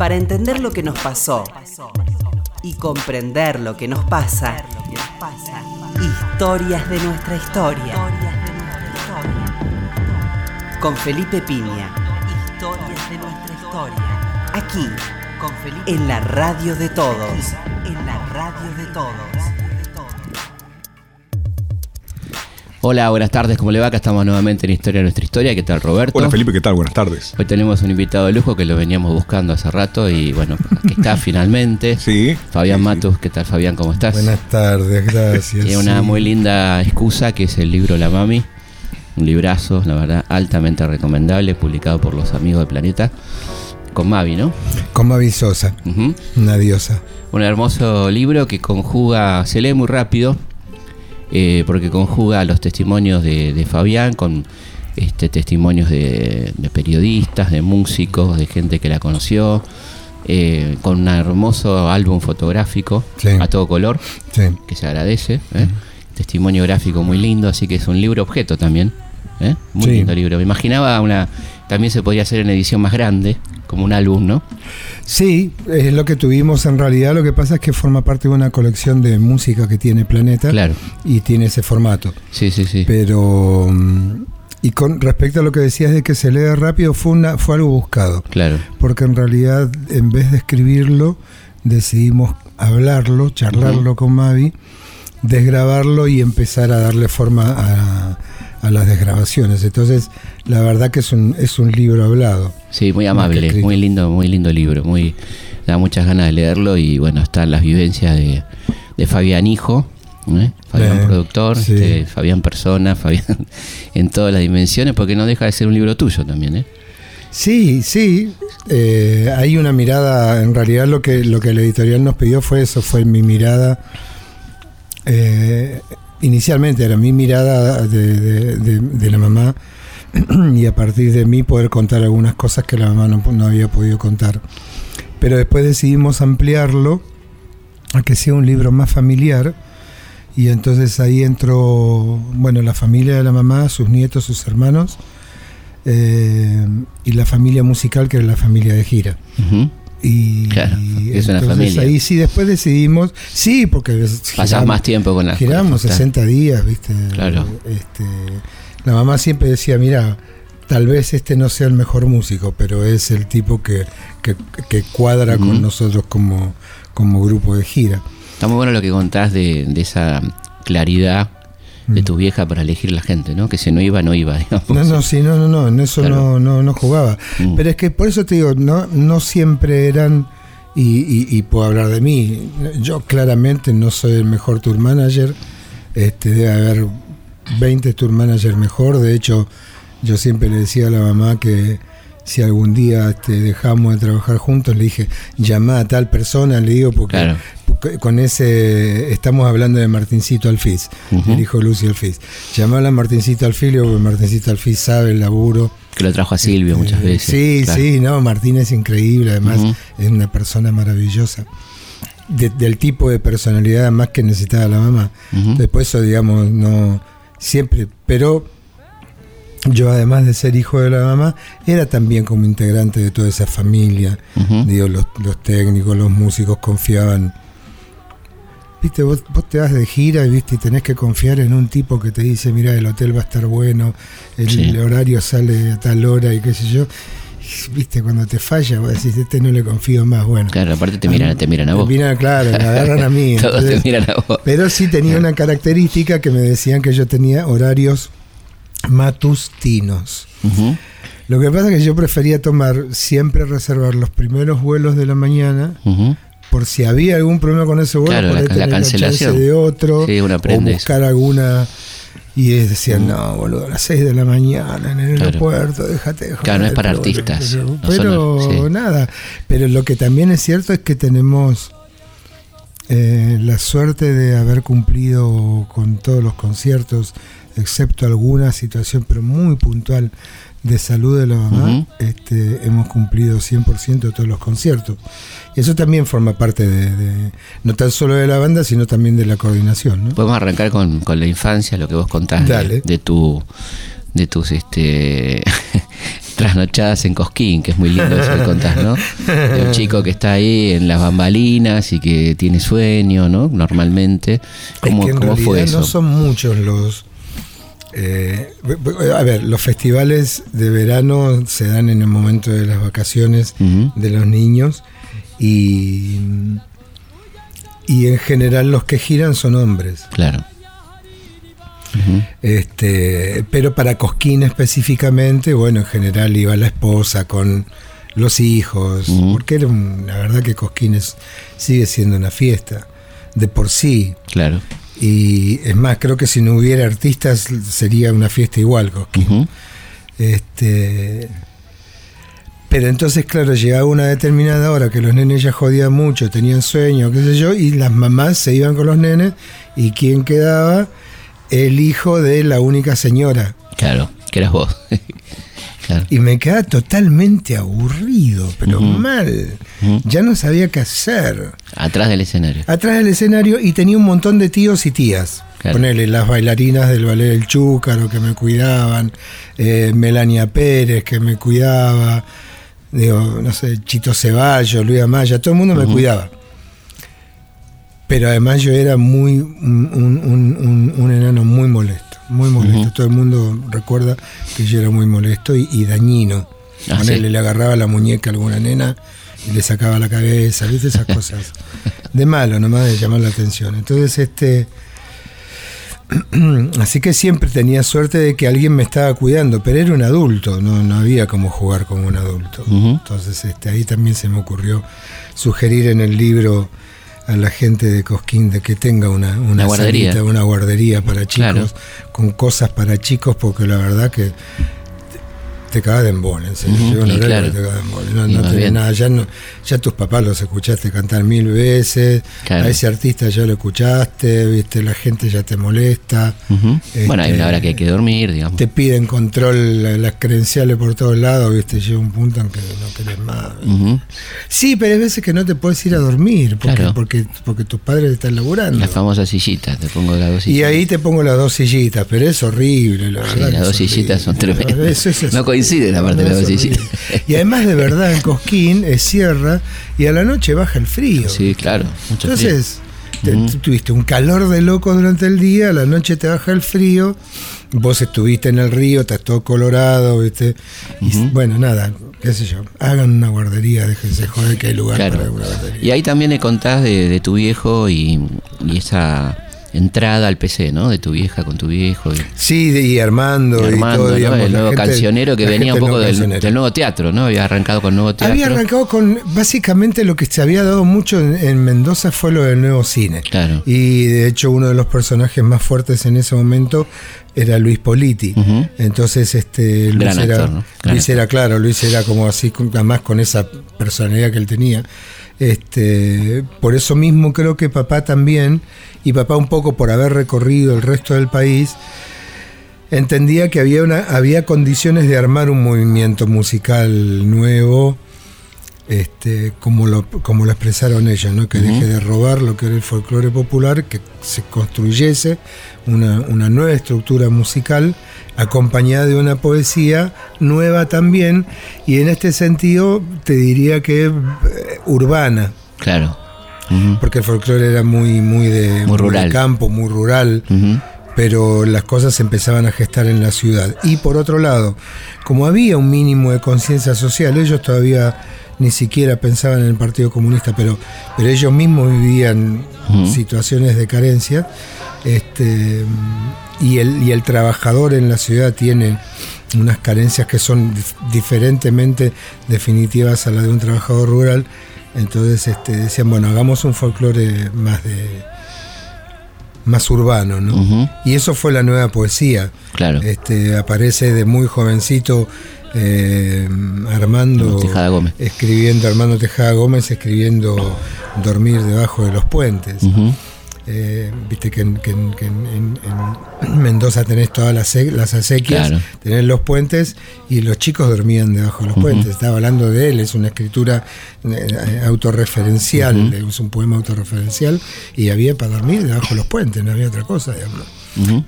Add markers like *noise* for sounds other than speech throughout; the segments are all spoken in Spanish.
Para entender lo que nos pasó y comprender lo que nos pasa, historias de nuestra historia. Con Felipe Piña. Historias de nuestra historia. Aquí, con Felipe. En la radio de todos. En la radio de todos. Hola, buenas tardes, ¿cómo le va? Acá estamos nuevamente en Historia de nuestra historia. ¿Qué tal, Roberto? Hola Felipe, ¿qué tal? Buenas tardes. Hoy tenemos un invitado de lujo que lo veníamos buscando hace rato y bueno, aquí está *laughs* finalmente. Sí. Fabián sí. Matus, ¿qué tal Fabián? ¿Cómo estás? Buenas tardes, gracias. Tiene una sí. muy linda excusa que es el libro La Mami. Un librazo, la verdad, altamente recomendable, publicado por los amigos del planeta. Con Mavi, ¿no? Con Mavi Sosa, una diosa. Un hermoso libro que conjuga, se lee muy rápido, eh, porque conjuga los testimonios de, de Fabián con este, testimonios de, de periodistas, de músicos, de gente que la conoció, eh, con un hermoso álbum fotográfico Sí. a todo color, Sí. que se agradece. ¿eh? Testimonio gráfico muy lindo, así que es un libro objeto también. ¿eh? Muy Sí. lindo libro. Me imaginaba una. También se podría hacer en edición más grande, como un álbum, ¿no? Sí, es lo que tuvimos en realidad. Lo que pasa es que forma parte de una colección de música que tiene Planeta Claro. y tiene ese formato. Sí, sí, sí. Pero. mm, Y con respecto a lo que decías de que se lee rápido, fue, una, fue algo buscado. Claro. Porque en realidad, en vez de escribirlo, decidimos hablarlo, charlarlo con Mavi, desgrabarlo y empezar a darle forma a, a las desgrabaciones. Entonces, la verdad que es un, es un libro hablado. Sí, muy amable, muy lindo, muy lindo libro, muy da muchas ganas de leerlo y bueno, están las vivencias de, de Fabián Hijo, ¿eh? Fabián Eh, productor, sí. este, Fabián persona, *laughs* Fabián en todas las dimensiones, porque no deja de ser un libro tuyo también, ¿eh? Sí, sí. eh, hay una mirada, en realidad lo que, lo que el editorial nos pidió fue eso, fue mi mirada. eh, inicialmente era mi mirada de, la mamá *clears throat* y a partir de mí poder contar algunas cosas que la mamá no, había podido contar. Pero después decidimos ampliarlo a que sea un libro más familiar y entonces ahí entró, bueno, la familia de la mamá, sus nietos, sus hermanos eh, y la familia musical que era la familia de gira. Ujú. Y Claro, es una familia. Ahí sí, después decidimos, sí, porque Pasás giramos- más tiempo con la giramos con la- 60 días, ¿viste? Claro. Este, la mamá siempre decía, mira, tal vez este no sea el mejor músico, pero es el tipo que, que, que cuadra con nosotros como, como grupo de gira. Está muy bueno lo que contás de, de esa claridad de Mm. tu vieja para elegir la gente, ¿no? Que si no iba, no iba, *laughs* digamos. No, no, sí, no, no, no, en eso Claro. no, no, no jugaba. Mm. Pero es que por eso te digo, no, no siempre eran, y, y- y puedo hablar de mí, yo claramente no soy el mejor tour manager, este, debe haber 20 tour manager mejor, de hecho yo siempre le decía a la mamá que si algún día este, dejamos de trabajar juntos, le dije, llama a tal persona, le digo, porque Claro. Con ese, estamos hablando de Martincito Alfiz, Ujú. el hijo de Lucio Alfiz. Llamala a Martincito Alfiz, porque Martincito Alfiz sabe el laburo. Que lo trajo a Silvio muchas Eh, veces. Sí, claro. sí, no, Martín es increíble, además es una persona maravillosa. De- del tipo de personalidad más que necesitaba la mamá. Ujú. Después eso, digamos, no siempre, pero yo además de ser hijo de la mamá, era también como integrante de toda esa familia. Digo, los, los técnicos, los músicos confiaban. Viste, vos, vos te vas de gira y viste y tenés que confiar en un tipo que te dice, mira, el hotel va a estar bueno, el, Sí. horario sale a tal hora y qué sé yo. Y, Viste, cuando te falla, vos decís, este no le confío más. Bueno, Claro, aparte te miran, te miran a vos. Me miran, claro, me agarran a mí. *laughs* Todos entonces- te miran a vos. pero sí tenía una característica que me decían que yo tenía horarios matustinos. Lo que pasa es que yo prefería tomar, siempre reservar los primeros vuelos de la mañana. Por si había algún problema con ese vuelo, Claro, por la- ahí la tener la cancelación. de otro, Sí, uno o buscar alguna... Y decían, no, boludo, a las 6 de la mañana en el Claro. aeropuerto, déjate de joder. Claro, no es para pero artistas, Pero, no pero son- sí. nada, pero lo que también es cierto es que tenemos eh, la suerte de haber cumplido con todos los conciertos, excepto alguna situación, pero muy puntual de salud de la mamá, este, hemos cumplido 100% de todos los conciertos. Y eso también forma parte de, de- no tan solo de la banda, sino también de la coordinación. ¿no? Podemos arrancar con, con la infancia, lo que vos contás de, tu de tus este *laughs* trasnochadas en Cosquín, que es muy lindo eso que contás, ¿no? De un chico que está ahí en las bambalinas y que tiene sueño, ¿no? Normalmente. ¿Cómo, es que en cómo fue eso? no son muchos los... eh, a ver, los festivales de verano se dan en el momento de las vacaciones de los niños y, y en general los que giran son hombres. Claro. Este, pero para Cosquín específicamente, bueno, en general iba la esposa con los hijos, porque era un- la verdad que Cosquín es- sigue siendo una fiesta de por sí. Claro. Y es más, creo que si no hubiera artistas sería una fiesta igual, Cosquín. Este, pero entonces, claro, llegaba una determinada hora que los nenes ya jodían mucho, tenían sueño, qué sé yo, y las mamás se iban con los nenes, y ¿quién quedaba? El hijo de la única señora. Claro, que eras vos. *laughs* claro. Y me quedaba totalmente aburrido, pero mal. Ya no sabía qué hacer. Atrás del escenario. Atrás del escenario y tenía un montón de tíos y tías. Claro. Ponele las bailarinas del ballet del Chúcaro que me cuidaban, eh, Melania Pérez que me cuidaba, digo, no sé, Chito Ceballos, Luis Amaya, todo el mundo me cuidaba. Pero además yo era muy un- un- un enano muy molesto, muy molesto. Todo el mundo recuerda que yo era muy molesto y, y dañino. Ah, Ponele, sí. le agarraba la muñeca a alguna nena y le sacaba la cabeza, ¿viste? Esas *laughs* cosas. De malo, nomás de llamar la atención. Entonces, este. *clears throat* Así que siempre tenía suerte de que alguien me estaba cuidando, pero era un adulto, no, no había como jugar como un adulto. Entonces, este, ahí también se me ocurrió sugerir en el libro a la gente de Cosquín de que tenga una, una, Una guardería. salita, una guardería para chicos, Claro. con cosas para chicos, porque la verdad que te cagas de embole, y claro. que te cagas de embole. No, Y no tenés nada, ya, no, ya tus papás los escuchaste cantar mil veces, Claro. a ese artista ya lo escuchaste, viste, la gente ya te molesta, Ujú. Bueno, hay Este, una hora que hay que dormir, digamos. te piden control la- las credenciales por todos lados, viste, llega un punto en que no querés más. Sí, pero hay veces que no te puedes ir a dormir porque, Claro. porque, porque tus padres están laburando. La famosa sillita, te pongo las dos Y sillitas. ahí te pongo las dos sillitas, pero es horrible, la Sí, verdad. las dos sillitas son tremendas. Eso- eso es No coinciden, aparte, dos horrible. sillitas. Y además, de verdad, en Cosquín es sierra y a la noche baja el frío. Sí, claro. Mucho frío. Entonces, te- tuviste un calor de loco durante el día, a la noche te baja el frío, vos estuviste en el río, estás todo colorado, ¿viste? Y bueno, nada, qué sé yo, hagan una guardería, déjense joder que hay lugar Claro. para una guardería. Y ahí también le contás de, de tu viejo y, y esa entrada al PC, ¿no? De tu vieja con tu viejo. Y, Sí, de- y Armando, y Armando, y todo, ¿no? digamos, el nuevo gente- cancionero que venía un poco del, nuevo teatro, ¿no? Había arrancado con nuevo teatro. Había arrancado con básicamente lo que se había dado mucho en, en Mendoza fue lo del nuevo cine. Claro. Y de hecho uno de los personajes más fuertes en ese momento era Luis Politi. Entonces este Luis Gran era, actor, ¿no? Gran Luis era claro, Luis era como así, además con esa personalidad que él tenía. Este, por eso mismo creo que papá también, y papá un poco por haber recorrido el resto del país, entendía que había, una, había condiciones de armar un movimiento musical nuevo, este, como, lo, como lo expresaron ellos, ¿no? que Ujú. deje de robar lo que era el folclore popular, que se construyese una, una nueva estructura musical acompañada de una poesía nueva también, y en este sentido te diría que eh, urbana, Claro. Porque el folclore era muy, muy, de, Muy rural. campo, muy rural pero las cosas se empezaban a gestar en la ciudad. Y por otro lado, como había un mínimo de conciencia social, ellos todavía ni siquiera pensaban en el Partido Comunista, pero, pero ellos mismos vivían situaciones de carencia, este, y, el, y el trabajador en la ciudad tiene unas carencias que son dif- diferentemente definitivas a la de un trabajador rural, entonces este, decían, bueno, hagamos un folclore más de más urbano, ¿no? Y eso fue la nueva poesía. Claro. Este, aparece de muy jovencito eh, Armando Tejada Gómez. escribiendo, Armando Tejada Gómez escribiendo Dormir debajo de los puentes. Eh, Viste que, en, que en- que en- en- en *clears throat* Mendoza tenés todas las, las acequias, Claro. tenés los puentes y los chicos dormían debajo de los puentes. Estaba hablando de él, es una escritura eh, autorreferencial, es un poema autorreferencial y había para dormir debajo de los puentes, no había otra cosa, digamos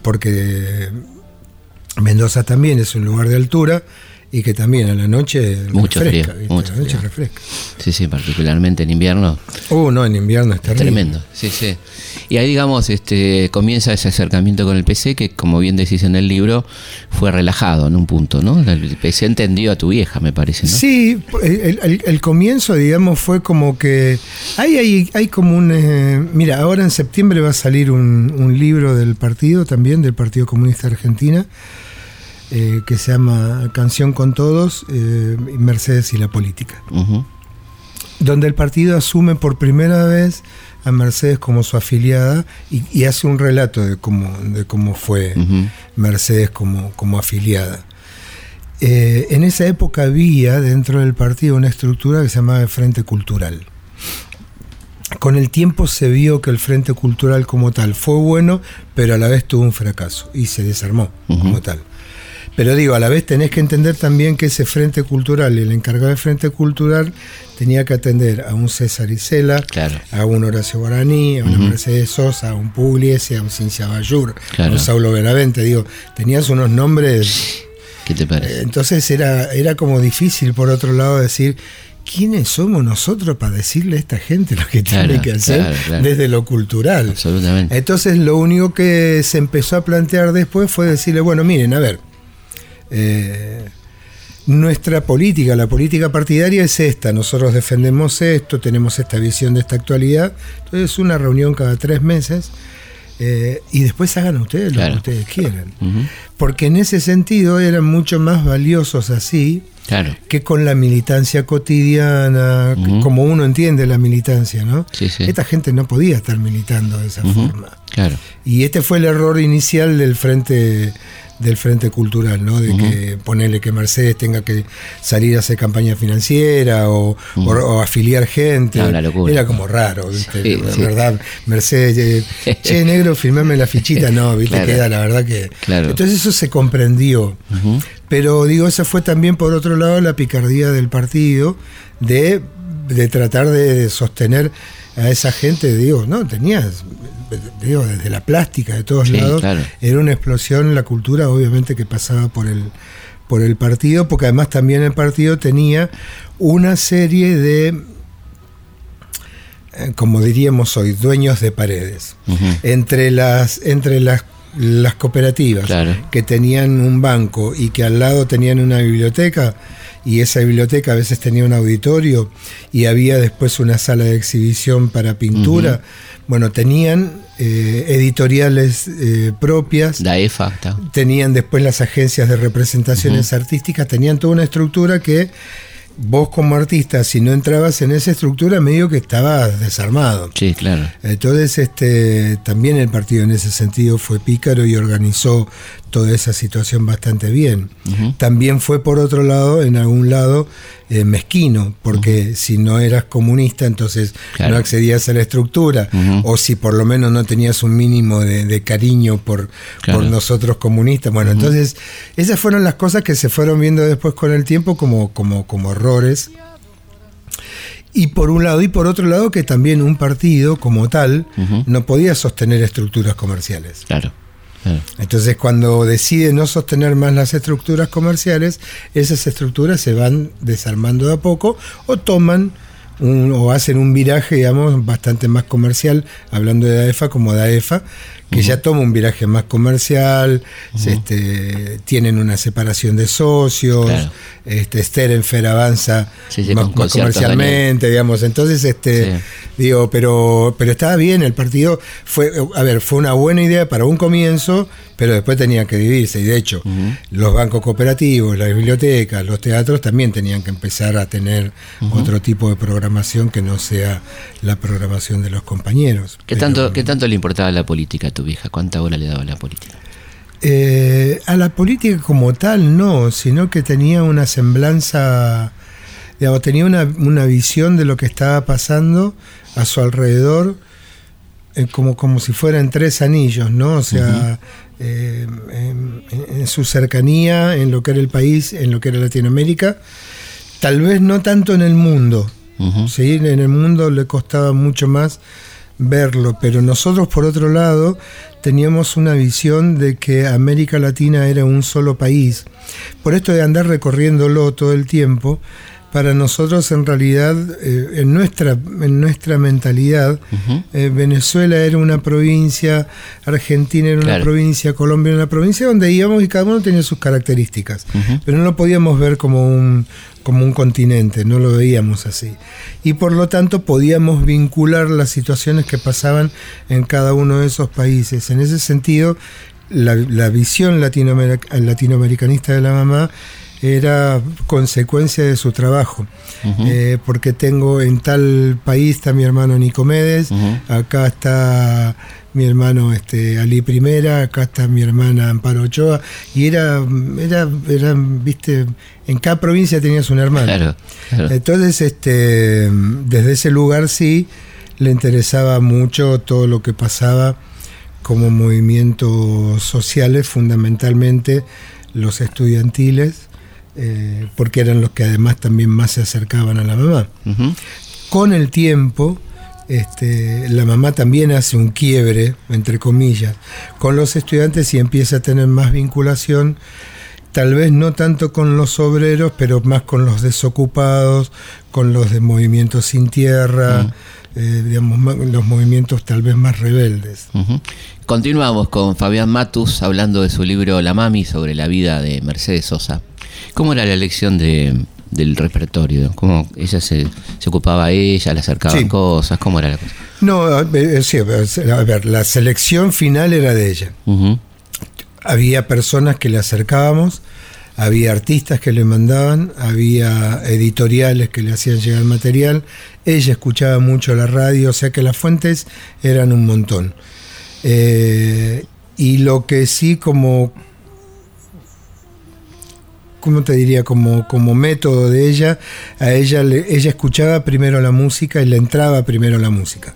porque Mendoza también es un lugar de altura y que también a la noche Mucho refresca, frío, mucho a la noche frío. refresca. Sí, sí, particularmente en invierno. Uh, no, en invierno es terrible. Tremendo, sí, sí. Y ahí, digamos, este, comienza ese acercamiento con el PC que, como bien decís en el libro, fue relajado en un punto, ¿no? El PC entendió a tu vieja, me parece, ¿no? Sí, el, el- el comienzo, digamos, fue como que hay, hay, hay como un... eh, mira, ahora en septiembre va a salir un, un libro del partido también, del Partido Comunista Argentina, eh, que se llama Canción con Todos, eh, Mercedes y la Política, donde el partido asume por primera vez a Mercedes como su afiliada y, y hace un relato de cómo, de cómo fue. Mercedes como, como afiliada. Eh, en esa época había dentro del partido una estructura que se llamaba el Frente Cultural. Con el tiempo se vio que el Frente Cultural como tal fue bueno, pero a la vez tuvo un fracaso y se desarmó como tal. Pero digo, a la vez tenés que entender también que ese Frente Cultural, el encargado del Frente Cultural, tenía que atender a un César Isela, Claro. a un Horacio Guaraní, a una Ujú. Mercedes Sosa, a un Pugliese, a un Cincia Bayur, a un Saulo Benavente. Digo, tenías unos nombres ¿Qué te parece? entonces era, era como difícil, por otro lado, decir, ¿quiénes somos nosotros para decirle a esta gente lo que Claro, tiene que hacer desde lo cultural? Absolutamente. Entonces lo único que se empezó a plantear después fue decirle, bueno, miren, a ver, eh, nuestra política, la política partidaria es esta, nosotros defendemos esto, tenemos esta visión de esta actualidad, entonces una reunión cada tres meses eh, y después hagan ustedes lo Claro. que ustedes quieran. Porque en ese sentido eran mucho más valiosos así Claro. que con la militancia cotidiana, como uno entiende la militancia, ¿no? Sí, sí. Esta gente no podía estar militando de esa forma. Claro. Y este fue el error inicial del frente del frente cultural, ¿no? De que ponerle que Mercedes tenga que salir a hacer campaña financiera o, o- o afiliar gente. No, locura. Era como raro, ¿viste? Sí, la sí. verdad, Mercedes, eh, *laughs* che, negro, firmame la fichita, no, ¿viste? Claro. Queda la verdad que. Claro. Entonces eso se comprendió. Pero digo, esa fue también por otro lado la picardía del partido de, de tratar de, de sostener a esa gente, digo, no, tenías, digo, desde la plástica de todos Sí, lados, claro. era una explosión la cultura, obviamente que pasaba por el por el partido, porque además también el partido tenía una serie de eh, como diríamos hoy, dueños de paredes. Entre las, entre las, las cooperativas Claro. que tenían un banco y que al lado tenían una biblioteca, y esa biblioteca a veces tenía un auditorio y había después una sala de exhibición para pintura. Bueno, tenían eh, editoriales eh, propias, La EFA. está. tenían después las agencias de representaciones artísticas, tenían toda una estructura que vos como artista, si no entrabas en esa estructura, medio que estabas desarmado. Sí, claro. Entonces, este, también el partido en ese sentido fue pícaro y organizó toda esa situación bastante bien. También fue, por otro lado, en algún lado, eh, mezquino, porque si no eras comunista, entonces Claro. no accedías a la estructura, o si por lo menos no tenías un mínimo de, de cariño por, Claro. por nosotros comunistas. Bueno, entonces, esas fueron las cosas que se fueron viendo después con el tiempo como, como, como errores. Y por un lado, y por otro lado, que también un partido como tal no podía sostener estructuras comerciales. Claro. Claro. Entonces, cuando decide no sostener más las estructuras comerciales, esas estructuras se van desarmando de a poco o toman un- o hacen un viraje, digamos, bastante más comercial, hablando de DAEFA como DAEFA, que ya toma un viraje más comercial, este, tienen una separación de socios, Claro. este, Sterenfer avanza Sí, más, comercialmente, digamos, entonces este Sí. digo, pero pero estaba bien el partido. Fue a ver, fue una buena idea para un comienzo, pero después tenía que dividirse y de hecho, los bancos cooperativos, las bibliotecas, los teatros también tenían que empezar a tener otro tipo de programación que no sea la programación de los compañeros. ¿Qué, Pero, tanto, ¿Qué tanto le importaba la política a tu vieja? ¿Cuánta hora le daba a la política? Eh, a la política como tal no, sino que tenía una semblanza, digamos, tenía una, una visión de lo que estaba pasando a su alrededor, eh, como, como si fueran tres anillos, ¿no? O sea, eh, en, en su cercanía, en lo que era el país, en lo que era Latinoamérica, tal vez no tanto en el mundo. ¿sí? En el mundo le costaba mucho más verlo, pero nosotros por otro lado teníamos una visión de que América Latina era un solo país. Por esto de andar recorriéndolo todo el tiempo, para nosotros en realidad, eh, en, nuestra, en nuestra mentalidad, eh, Venezuela era una provincia, Argentina era una provincia, Colombia era una provincia donde íbamos y cada uno tenía sus características, pero no lo podíamos ver como un, como un continente, no lo veíamos así. Y por lo tanto podíamos vincular las situaciones que pasaban en cada uno de esos países. En ese sentido, la, la visión latinoamericanista de la mamá era consecuencia de su trabajo. Eh, porque tengo en tal país está mi hermano Nicomedes, acá está mi hermano este, Ali Primera, acá está mi hermana Amparo Ochoa, y era, era, era, viste, en cada provincia tenías un hermano. Entonces, este, desde ese lugar sí le interesaba mucho todo lo que pasaba como movimientos sociales, fundamentalmente los estudiantiles, eh, porque eran los que además también más se acercaban a la mamá. Con el tiempo, este, la mamá también hace un quiebre, entre comillas, con los estudiantes y empieza a tener más vinculación, tal vez no tanto con los obreros, pero más con los desocupados, con los de movimientos sin tierra. Eh, digamos, los movimientos tal vez más rebeldes. Continuamos con Fabián Matus hablando de su libro La Mami sobre la vida de Mercedes Sosa. ¿Cómo era la elección de, del repertorio? ¿Cómo ella se, se ocupaba ella, le acercaban cosas? ¿Cómo era la cosa? No, a ver, la selección final era de ella. Había personas que le acercábamos, había artistas que le mandaban, había editoriales que le hacían llegar material, ella escuchaba mucho la radio, o sea que las fuentes eran un montón. Eh, y lo que sí como ¿cómo te diría? Como, como método de ella, a ella ella escuchaba primero la música y le entraba primero la música.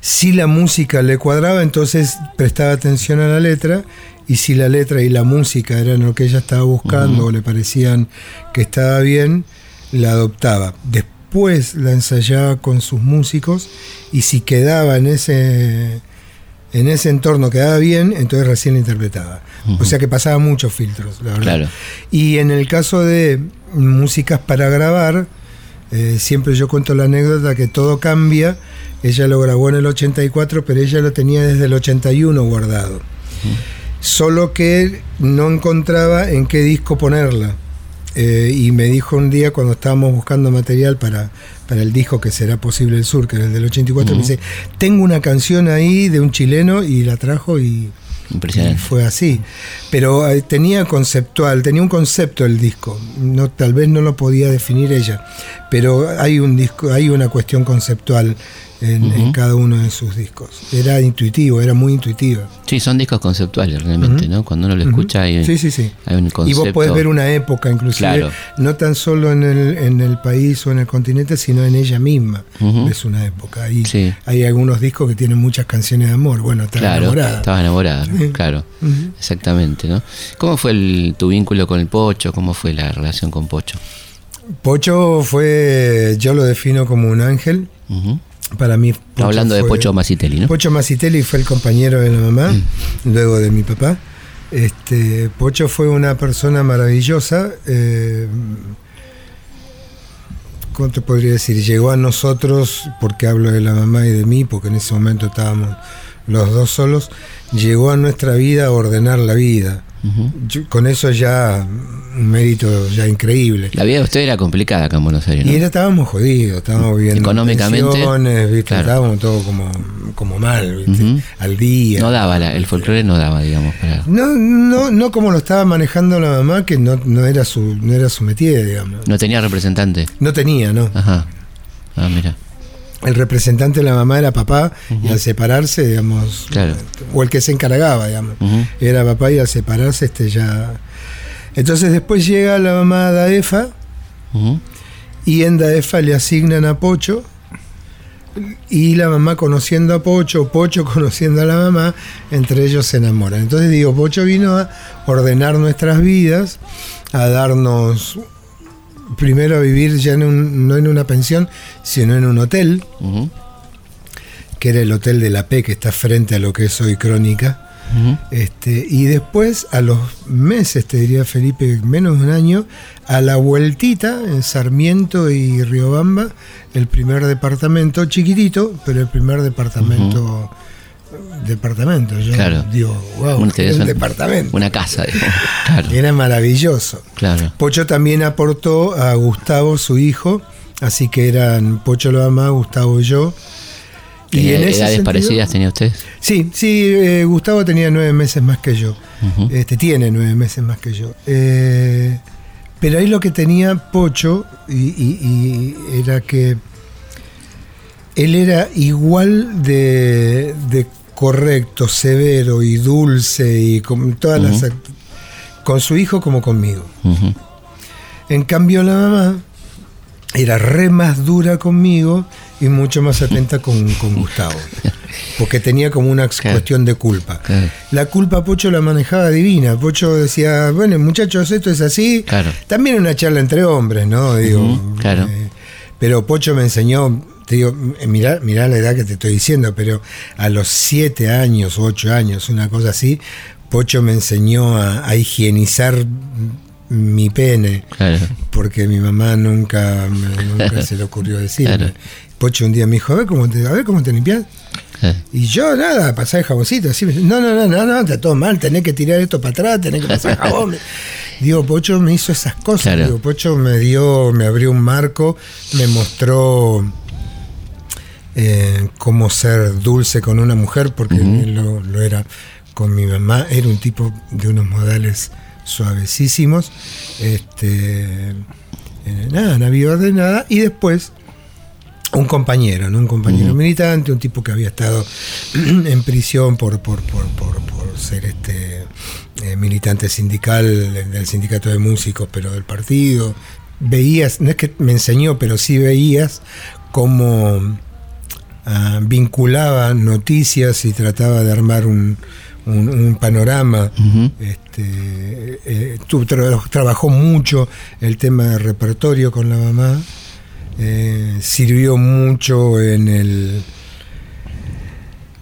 Si la música le cuadraba, entonces prestaba atención a la letra, y si la letra y la música eran lo que ella estaba buscando o le parecían que estaba bien, la adoptaba. Después la ensayaba con sus músicos, y si quedaba en ese en ese entorno quedaba bien, entonces recién la interpretaba. O sea que pasaba muchos filtros, la verdad. Y en el caso de músicas para grabar, eh, siempre yo cuento la anécdota que todo cambia. Ella lo grabó en el 84, pero ella lo tenía desde el 81 guardado. Solo que no encontraba en qué disco ponerla. Eh, y me dijo un día cuando estábamos buscando material para, para el disco que será posible el sur, que era el del 84, me dice, tengo una canción ahí de un chileno y la trajo y, fue así. Pero eh, tenía conceptual, tenía un concepto el disco. No, tal vez no lo podía definir ella, pero hay un disco, hay una cuestión conceptual en, cada uno de sus discos. Era intuitivo, era muy intuitivo. Sí, son discos conceptuales realmente, ¿no? Cuando uno lo escucha hay, sí, sí, sí. hay un concepto. Y vos podés ver una época, inclusive, no tan solo en el, en el país o en el continente, sino en ella misma. Es una época. Y hay algunos discos que tienen muchas canciones de amor. Bueno, estaba claro, enamorada. Estaba enamorada, claro. Exactamente, ¿no? ¿Cómo fue tu vínculo con el Pocho? ¿Cómo fue la relación con Pocho? Pocho fue, yo lo defino como un ángel. Para mí. Hablando de Pocho Masitelli, ¿no? Pocho Masitelli fue el compañero de la mamá, mm. luego de mi papá. Este, Pocho fue una persona maravillosa. Eh, ¿Cómo te podría decir? Llegó a nosotros, porque hablo de la mamá y de mí, porque en ese momento estábamos los dos solos, llegó a nuestra vida a ordenar la vida con eso ya un mérito ya increíble. La vida de usted era complicada acá en Buenos Aires. Y era, estábamos jodidos, estábamos viviendo económicamente. Estábamos todo como, como mal, al día. No daba, el folclore no daba, digamos. No, no, no como lo estaba manejando la mamá, que no, no era su no era su métier, digamos. No tenía representante. No tenía, no. Ajá. Ah, mira el representante de la mamá era papá y al separarse, digamos, o el que se encargaba, digamos, era papá y al separarse este ya... Entonces después llega la mamá Daefa y en Daefa le asignan a Pocho y la mamá conociendo a Pocho, Pocho *laughs* conociendo a la mamá, entre ellos se enamoran. Entonces digo, Pocho vino a ordenar nuestras vidas, a darnos primero a vivir ya no en una pensión, sino en un hotel. que era el Hotel de la P, que está frente a lo que es hoy Crónica. Este, y después, a los meses, te diría Felipe, menos de un año, a la vueltita, en Sarmiento y Riobamba, el primer departamento, chiquitito, pero el primer departamento. Departamento, yo Claro. digo, wow, Un- departamento. Una casa. Claro, Era maravilloso. claro. Pocho también aportó a Gustavo, su hijo, así que eran Pocho lo ama, Gustavo y yo. ¿Qué en ese edades sentido- parecidas tenía usted? Sí, sí, eh, Gustavo tenía nueve meses más que yo. Este tiene nueve meses más que yo. Eh, pero ahí lo que tenía Pocho y, y- y era que él era igual de, de correcto, severo y dulce y con todas las con su hijo como conmigo. En cambio la mamá era re más dura conmigo y mucho más atenta con, con Gustavo. Porque tenía como una cuestión de culpa. La culpa Pocho la manejaba divina. Pocho decía, bueno muchachos, esto es así. Claro. También una charla entre hombres, ¿no? Digo, claro. eh, pero Pocho me enseñó, te digo, eh, mirá, mirá la edad que te estoy diciendo, pero a los siete años, ocho años, una cosa así, Pocho me enseñó a, a higienizar mi pene Claro. porque mi mamá nunca, se le ocurrió decirme. Claro. Pocho un día me dijo, a ver cómo te, a ver cómo te limpias. claro. Y yo nada, pasar el jaboncito, así, no, no, no, no, no, está todo mal, tenés que tirar esto para atrás, tenés que pasar jabón. *laughs* Digo, Pocho me hizo esas cosas, Claro. digo, Pocho me dio, me abrió un marco, me mostró eh, cómo ser dulce con una mujer, porque él lo, lo era con mi mamá, era un tipo de unos modales suavecísimos, este, eh, nada, no había orden, nada, y después un compañero, ¿no? un compañero militante, un tipo que había estado *clears throat* en prisión por, por, por, por, por ser este eh, militante sindical del sindicato de músicos, pero del partido. Veías, no es que me enseñó, pero sí veías cómo ah, vinculaba noticias y trataba de armar un, un- un panorama. Ujú. Este, eh, tu- tra- trabajó mucho el tema de repertorio con la mamá. Eh, sirvió mucho en el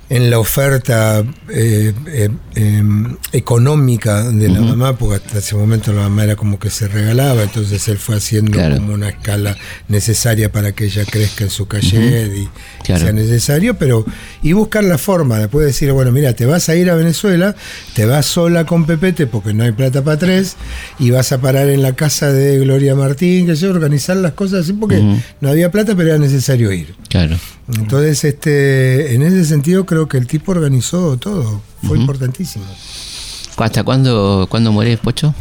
en la oferta eh, eh, em, económica de la mamá, porque hasta ese momento la mamá era como que se regalaba, entonces él fue haciendo Claro. como una escala necesaria para que ella crezca en su calle y Claro. sea necesario, pero y buscar la forma, después decir, bueno, mira, te vas a ir a Venezuela, te vas sola con Pepete porque no hay plata para tres, y vas a parar en la casa de Gloria Martín, que sé, yo, organizar las cosas así, porque no había plata, pero era necesario ir. Claro. Entonces, este, en ese sentido creo que el tipo organizó todo, fue importantísimo. ¿Hasta cuándo, cuándo muere Pocho?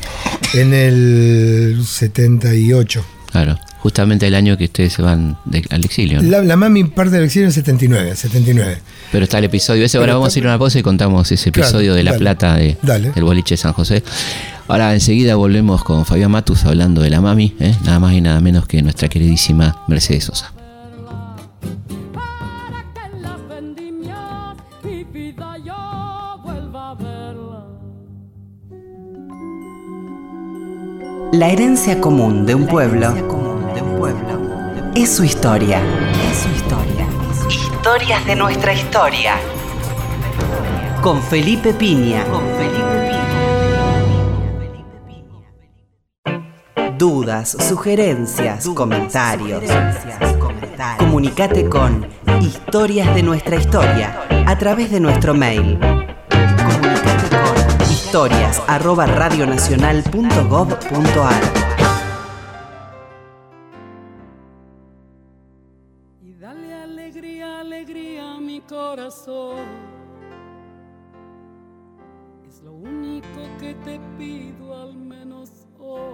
En el 78. Claro. Justamente el año que ustedes se van de- al exilio. ¿no? La, la mami parte del exilio en 79, 79. Pero está el episodio ese. Ahora vamos a ir a una pausa y contamos ese Claro, episodio de La dale. Plata de, Dale. del boliche de San José. Ahora enseguida volvemos con Fabián Matus hablando de la mami, ¿eh? nada más y nada menos que nuestra queridísima Mercedes Sosa. La herencia común de un pueblo es su historia. Es su historia. Historias de nuestra historia. Con Felipe Piña. Con Felipe Piña. Dudas, sugerencias, comentarios. Comunicate con Historias de nuestra historia a través de nuestro mail. Historias arroba radionacional.gov.ar. Y dale alegría, alegría a mi corazón. Es lo único que te pido al menos hoy.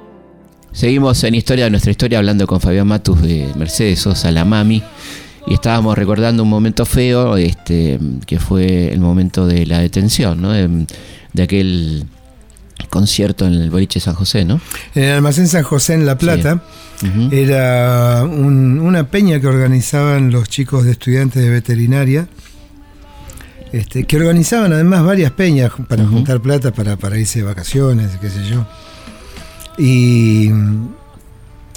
Seguimos en Historia de nuestra historia hablando con Fabián Matus de Mercedes Sosa, la mami. Y estábamos recordando un momento feo, este, que fue el momento de la detención, ¿no? De, aquel concierto en el boliche San José, ¿no? En el almacén San José en La Plata era un- una peña que organizaban los chicos de estudiantes de veterinaria, este, que organizaban además varias peñas para juntar plata para, para irse de vacaciones, qué sé yo. Y,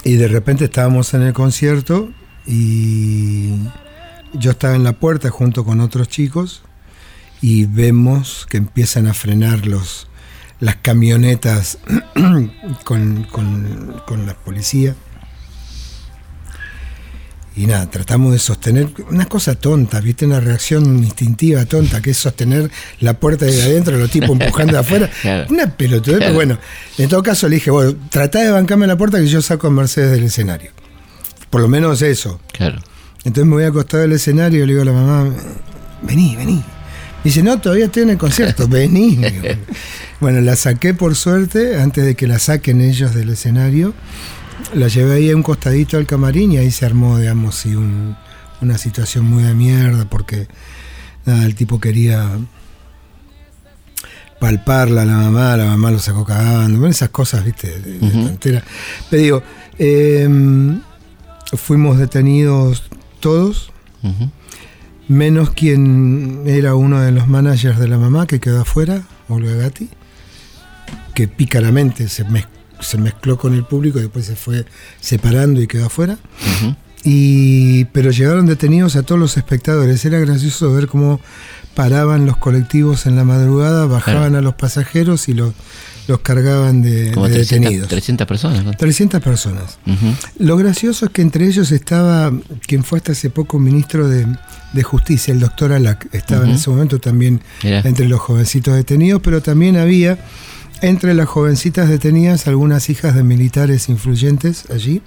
y de repente estábamos en el concierto y yo estaba en la puerta junto con otros chicos y vemos que empiezan a frenar los, las camionetas *clears throat* con, con, con la policía. Y nada, tratamos de sostener una cosa tonta, ¿viste? Una reacción instintiva tonta, que es sostener la puerta de adentro, los tipos empujando de afuera. *laughs* Claro. Una pelotudez, pero bueno, en todo caso le dije, bueno, tratá de bancarme la puerta que yo saco a Mercedes del escenario. Por lo menos eso. Claro. Entonces me voy a acostar del escenario y le digo a la mamá, vení, vení. Dice, no, todavía estoy en el concierto, *laughs* vení. Bueno, la saqué por suerte, antes de que la saquen ellos del escenario. La llevé ahí a un costadito al camarín y ahí se armó, digamos, sí, un- una situación muy de mierda porque nada, el tipo quería palparla a la mamá, la mamá lo sacó cagando, bueno, esas cosas, viste, de, Ujú. tontera. Pero digo, em, fuimos detenidos todos, Ujú. Menos quien era uno de los managers de la mamá que quedó afuera, Olga Gatti, que pícaramente se, mez- se mezcló con el público y después se fue separando y quedó afuera. Y, pero llegaron detenidos a todos los espectadores. Era gracioso ver cómo paraban los colectivos en la madrugada, bajaban Claro. a los pasajeros y los, los cargaban de, Como de 300, detenidos. 300 personas, ¿no? 300 personas. Lo gracioso es que entre ellos estaba quien fue hasta hace poco ministro de, de Justicia, el doctor Alac. Estaba en ese momento también Mirá. entre los jovencitos detenidos, pero también había entre las jovencitas detenidas algunas hijas de militares influyentes allí.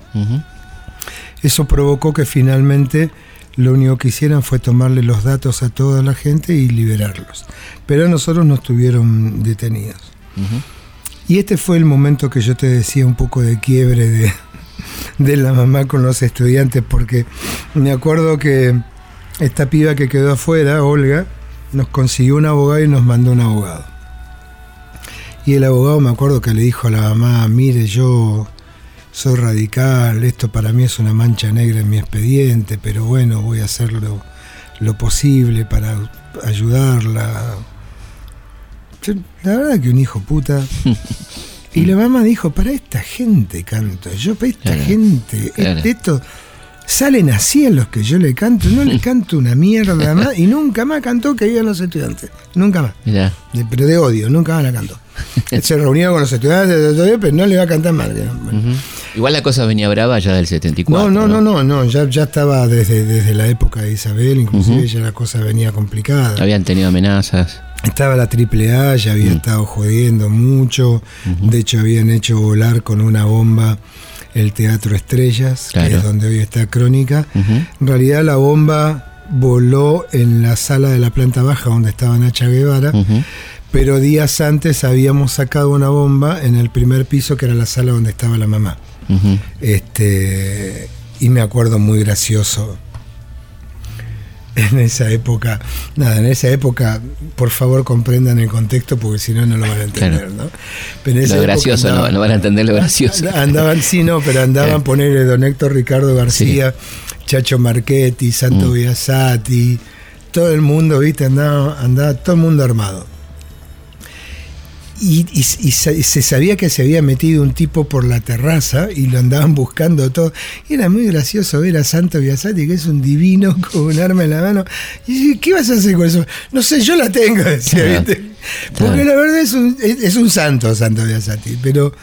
Eso provocó que finalmente lo único que hicieran fue tomarle los datos a toda la gente y liberarlos. Pero a nosotros nos tuvieron detenidos. Ujú. Y este fue el momento que yo te decía un poco de quiebre de, de la mamá con los estudiantes, porque me acuerdo que esta piba que quedó afuera, Olga, nos consiguió un abogado y nos mandó un abogado. Y el abogado me acuerdo que le dijo a la mamá, mire, yo soy radical, esto para mí es una mancha negra en mi expediente, pero bueno, voy a hacer lo, lo posible para ayudarla. Yo, la verdad que un hijo puta. *laughs* Y la mamá dijo, para esta gente canto, yo para esta Claro, gente, claro. esto, salen así a los que yo le canto, no le *laughs* canto una mierda más, y nunca más cantó que iban los estudiantes, nunca más, Mirá. Pero de odio, nunca más la cantó. *laughs* Se reunía con los estudiantes, pero no le va a cantar mal. Bueno. Igual la cosa venía brava ya del 74. No, no, no, no, no, ya, ya estaba desde, desde la época de Isabel, inclusive ya la cosa venía complicada. Habían tenido amenazas. Estaba la AAA, ya había Mm. estado jodiendo mucho. De hecho, habían hecho volar con una bomba el Teatro Estrellas, que es donde hoy está Crónica. En realidad, la bomba voló en la sala de la planta baja donde estaba Nacha Guevara, pero días antes habíamos sacado una bomba en el primer piso, que era la sala donde estaba la mamá. Este, y me acuerdo muy gracioso en esa época. Nada, en esa época, por favor comprendan el contexto porque si no, no lo van a entender, Claro. ¿no? Pero en esa Lo gracioso, no, andaban- no van a entender lo gracioso. *laughs* Andaban, sí, no, pero andaban Claro. ponerle Don Héctor Ricardo García, Chacho Marchetti, Santo Mm. Biasati, todo el mundo, viste, andaba, andaba todo el mundo armado. Y, y- y se, sabía que se había metido un tipo por la terraza y lo andaban buscando todo. Y era muy gracioso ver a Santo Biasati, que es un divino *laughs* con un arma en la mano. Y dije, ¿qué vas a hacer con eso? No sé, yo la tengo, *laughs* decía, Claro. ¿viste? Porque la verdad es un, es, es un santo, Santo Biasati. Pero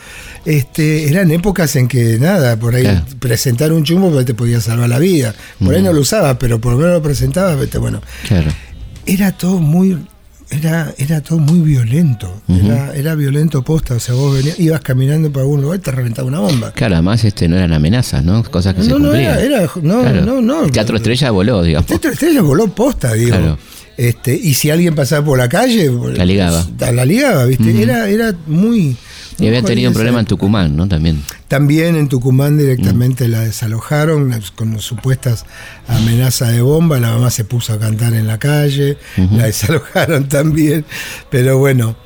este, eran épocas en que nada, por ahí Claro. presentar un chumbo pues, te podía salvar la vida. Por ahí no lo usabas, pero por lo menos lo presentabas, viste, bueno Claro. era todo muy era, era todo muy violento era, era violento posta o sea vos venías, ibas caminando por algún lugar y te reventaba una bomba Claro, además este, no eran amenazas, ¿no? Cosas que se no no cumplían. era, era no Claro. no no El Teatro Estrella voló, digamos. Teatro Estrella voló posta digo Claro. este y si alguien pasaba por la calle La ligaba. la ligaba viste era era muy Y habían tenido un problema en esa- Tucumán, ¿no? También. También en Tucumán Mm. directamente la desalojaron con supuestas amenazas de bomba. La mamá se puso a cantar en la calle, la desalojaron *laughs* también. Pero bueno,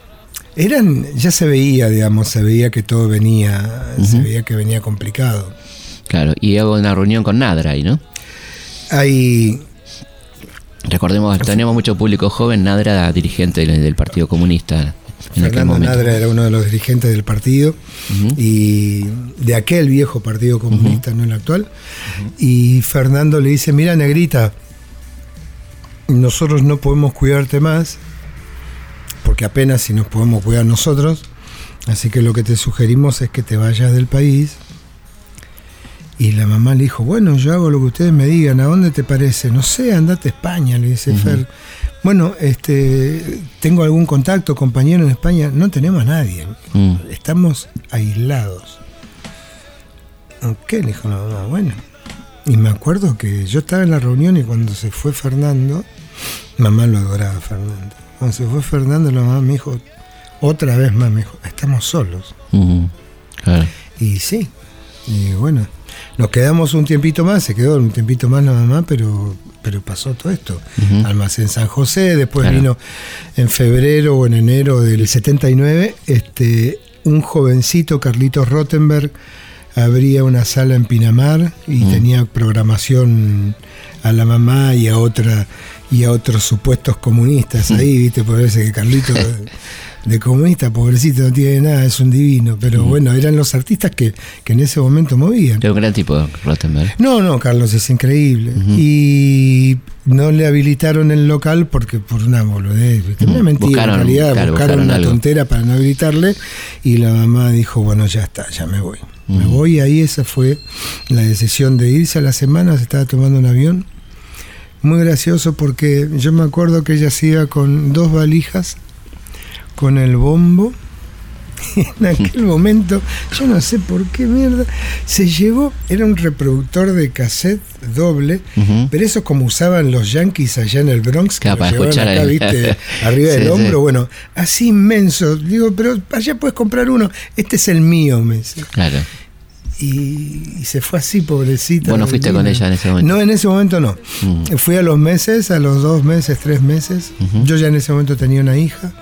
eran, ya se veía, digamos, se veía que todo venía, se veía que venía complicado. Claro. Y hago una reunión con Nadra ahí, ¿no? Hay, Recordemos, teníamos mucho público joven. Nadra, dirigente del, Partido Comunista en Fernando. Nadra era uno de los dirigentes del partido y de aquel viejo partido comunista, no el actual. Y Fernando le dice, mira negrita, nosotros no podemos cuidarte más, porque apenas si nos podemos cuidar nosotros, así que lo que te sugerimos es que te vayas del país. Y la mamá le dijo, bueno, yo hago lo que ustedes me digan, ¿a dónde te parece? No sé, andate a España, le dice. Fer. Bueno, este, tengo algún contacto, compañero en España, no tenemos a nadie, Mm. estamos aislados. ¿Qué? Le dijo la mamá, bueno. Y me acuerdo que yo estaba en la reunión y cuando se fue Fernando, mamá lo adoraba Fernando. Cuando se fue Fernando, la mamá me dijo, otra vez más, me dijo, estamos solos. Mm. Claro. Y sí, y bueno, nos quedamos un tiempito más, se quedó un tiempito más la mamá, pero, pero pasó todo esto. Almacén San José, después Claro. vino en febrero o en enero del 79, este, un jovencito, Carlitos Rottenberg, abría una sala en Pinamar y tenía programación a la mamá y a otra y a otros supuestos comunistas ahí, viste, por eso que Carlitos *laughs* de, comunista, pobrecito, no tiene nada, es un divino, pero Mm. bueno, eran los artistas que, que en ese momento movían. Era un gran tipo, Rottenberg. No, no, Carlos, es increíble. Y no le habilitaron el local porque por una boludez, una mentira. Buscaron, en realidad buscaron, buscaron una algo. tontera para no habilitarle y la mamá dijo, bueno, ya está, ya me voy. Me voy, ahí esa fue la decisión de irse a la semana, se estaba tomando un avión. Muy gracioso porque yo me acuerdo que ella se iba con dos valijas, con el bombo. *laughs* En aquel momento, yo no sé por qué mierda, se llevó, era un reproductor de cassette doble, pero eso como usaban los yankees allá en el Bronx, que Claro, lo llevaban acá, viste, *laughs* arriba Sí, del hombro, sí. bueno, así inmenso. Digo, pero allá puedes comprar uno, este es el mío, me dice. Claro. Y, y se fue así, pobrecita. Vos no fuiste con ella en ese momento. No, en ese momento no. Mm. Fui a los meses, a los dos meses, tres meses. Yo ya en ese momento tenía una hija.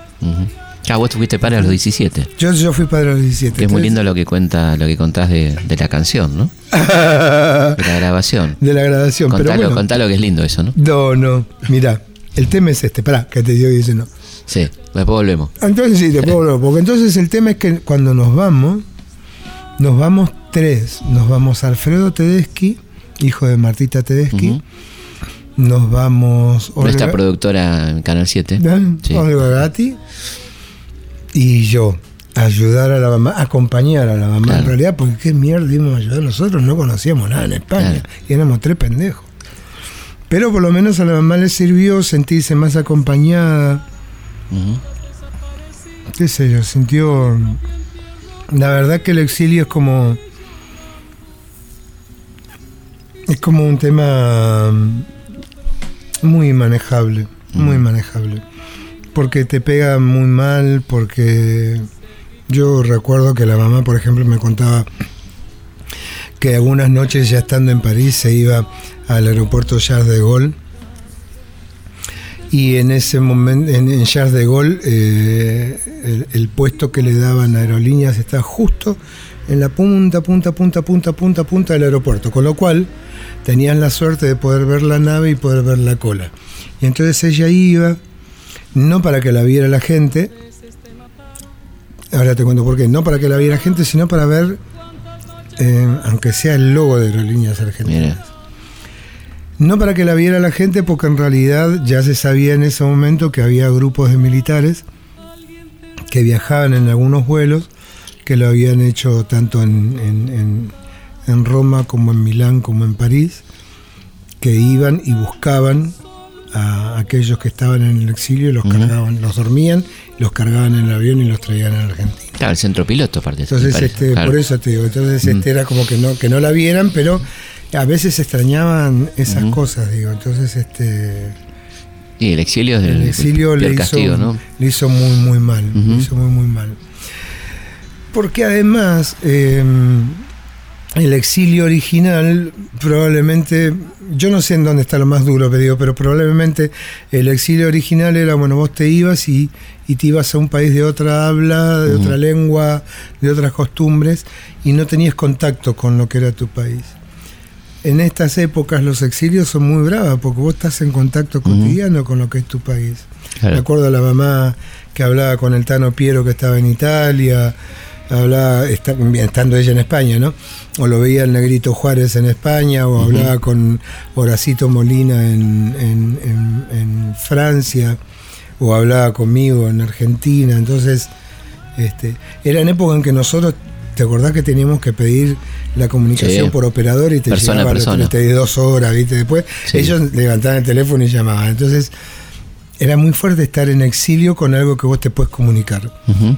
Ah, vos fuiste para los 17. Yo, yo fui padre a los 17. Que es muy lindo lo que cuenta, lo que contás de, de la canción, ¿no? *laughs* De la grabación. de la grabación. pero Contalo, bueno. contalo que es lindo eso, ¿no? No, no. Mira, el tema es este. Pará, que te digo y dice no. Sí, después volvemos. Entonces sí, puedo hablar, Porque entonces el tema es que cuando nos vamos, nos vamos tres. Nos vamos Alfredo Tedeschi, hijo de Martita Tedeschi. Nos vamos Nuestra Olga- productora en Canal 7. ¿no? Sí. Olga Gatti y yo. Ayudar a la mamá, acompañar a la mamá Claro. en realidad, porque qué mierda íbamos a ayudar nosotros, no conocíamos nada en España Claro. y éramos tres pendejos. Pero por lo menos a la mamá le sirvió sentirse más acompañada, Ujú. qué sé yo, sintió... La verdad que el exilio es como... Es como un tema muy manejable, muy manejable. Porque te pega muy mal, porque yo recuerdo que la mamá, por ejemplo, me contaba que algunas noches ya estando en París se iba al aeropuerto Charles de Gaulle y en ese momento, en, en Charles de Gaulle, eh, el, puesto que le daban a aerolíneas está justo en la punta, punta, punta, punta, punta, punta del aeropuerto, con lo cual tenían la suerte de poder ver la nave y poder ver la cola. Y entonces ella iba, no para que la viera la gente, ahora te cuento por qué, no para que la viera la gente, sino para ver, eh, aunque sea el logo de aerolíneas argentinas. Mira. No para que la viera la gente, porque en realidad ya se sabía en ese momento que había grupos de militares que viajaban en algunos vuelos, que lo habían hecho tanto en, en- en- en Roma como en Milán como en París, que iban y buscaban a aquellos que estaban en el exilio los cargaban, los dormían, los cargaban en el avión y los traían a Argentina. Claro, el centro piloto, aparte. Entonces, este, claro. por eso te digo, entonces este era como que no, que no la vieran, pero a veces extrañaban esas cosas, digo. Entonces, este Y el exilio es del, el exilio le hizo, castigo, ¿no? le hizo muy muy mal, le hizo muy muy mal. Porque además eh, el exilio original probablemente, yo no sé en dónde está lo más duro, pero, digo, pero probablemente el exilio original era, bueno, vos te ibas y, y te ibas a un país de otra habla, de otra lengua, de otras costumbres, y no tenías contacto con lo que era tu país. En estas épocas los exilios son muy bravas porque vos estás en contacto cotidiano con lo que es tu país. Claro. Me acuerdo a la mamá que hablaba con el Tano Piero que estaba en Italia, hablaba, esta- estando ella en España, ¿no? O lo veía el Negrito Juárez en España, o hablaba con Horacito Molina en, en- en- en Francia, o hablaba conmigo en Argentina. Entonces, este, era en época en que nosotros, ¿te acordás que teníamos que pedir la comunicación Sí. por operador y te Persona llegaba persona. 32 horas, ¿viste? Después Sí. ellos levantaban el teléfono y llamaban. Entonces, era muy fuerte estar en exilio con algo que vos te puedes comunicar.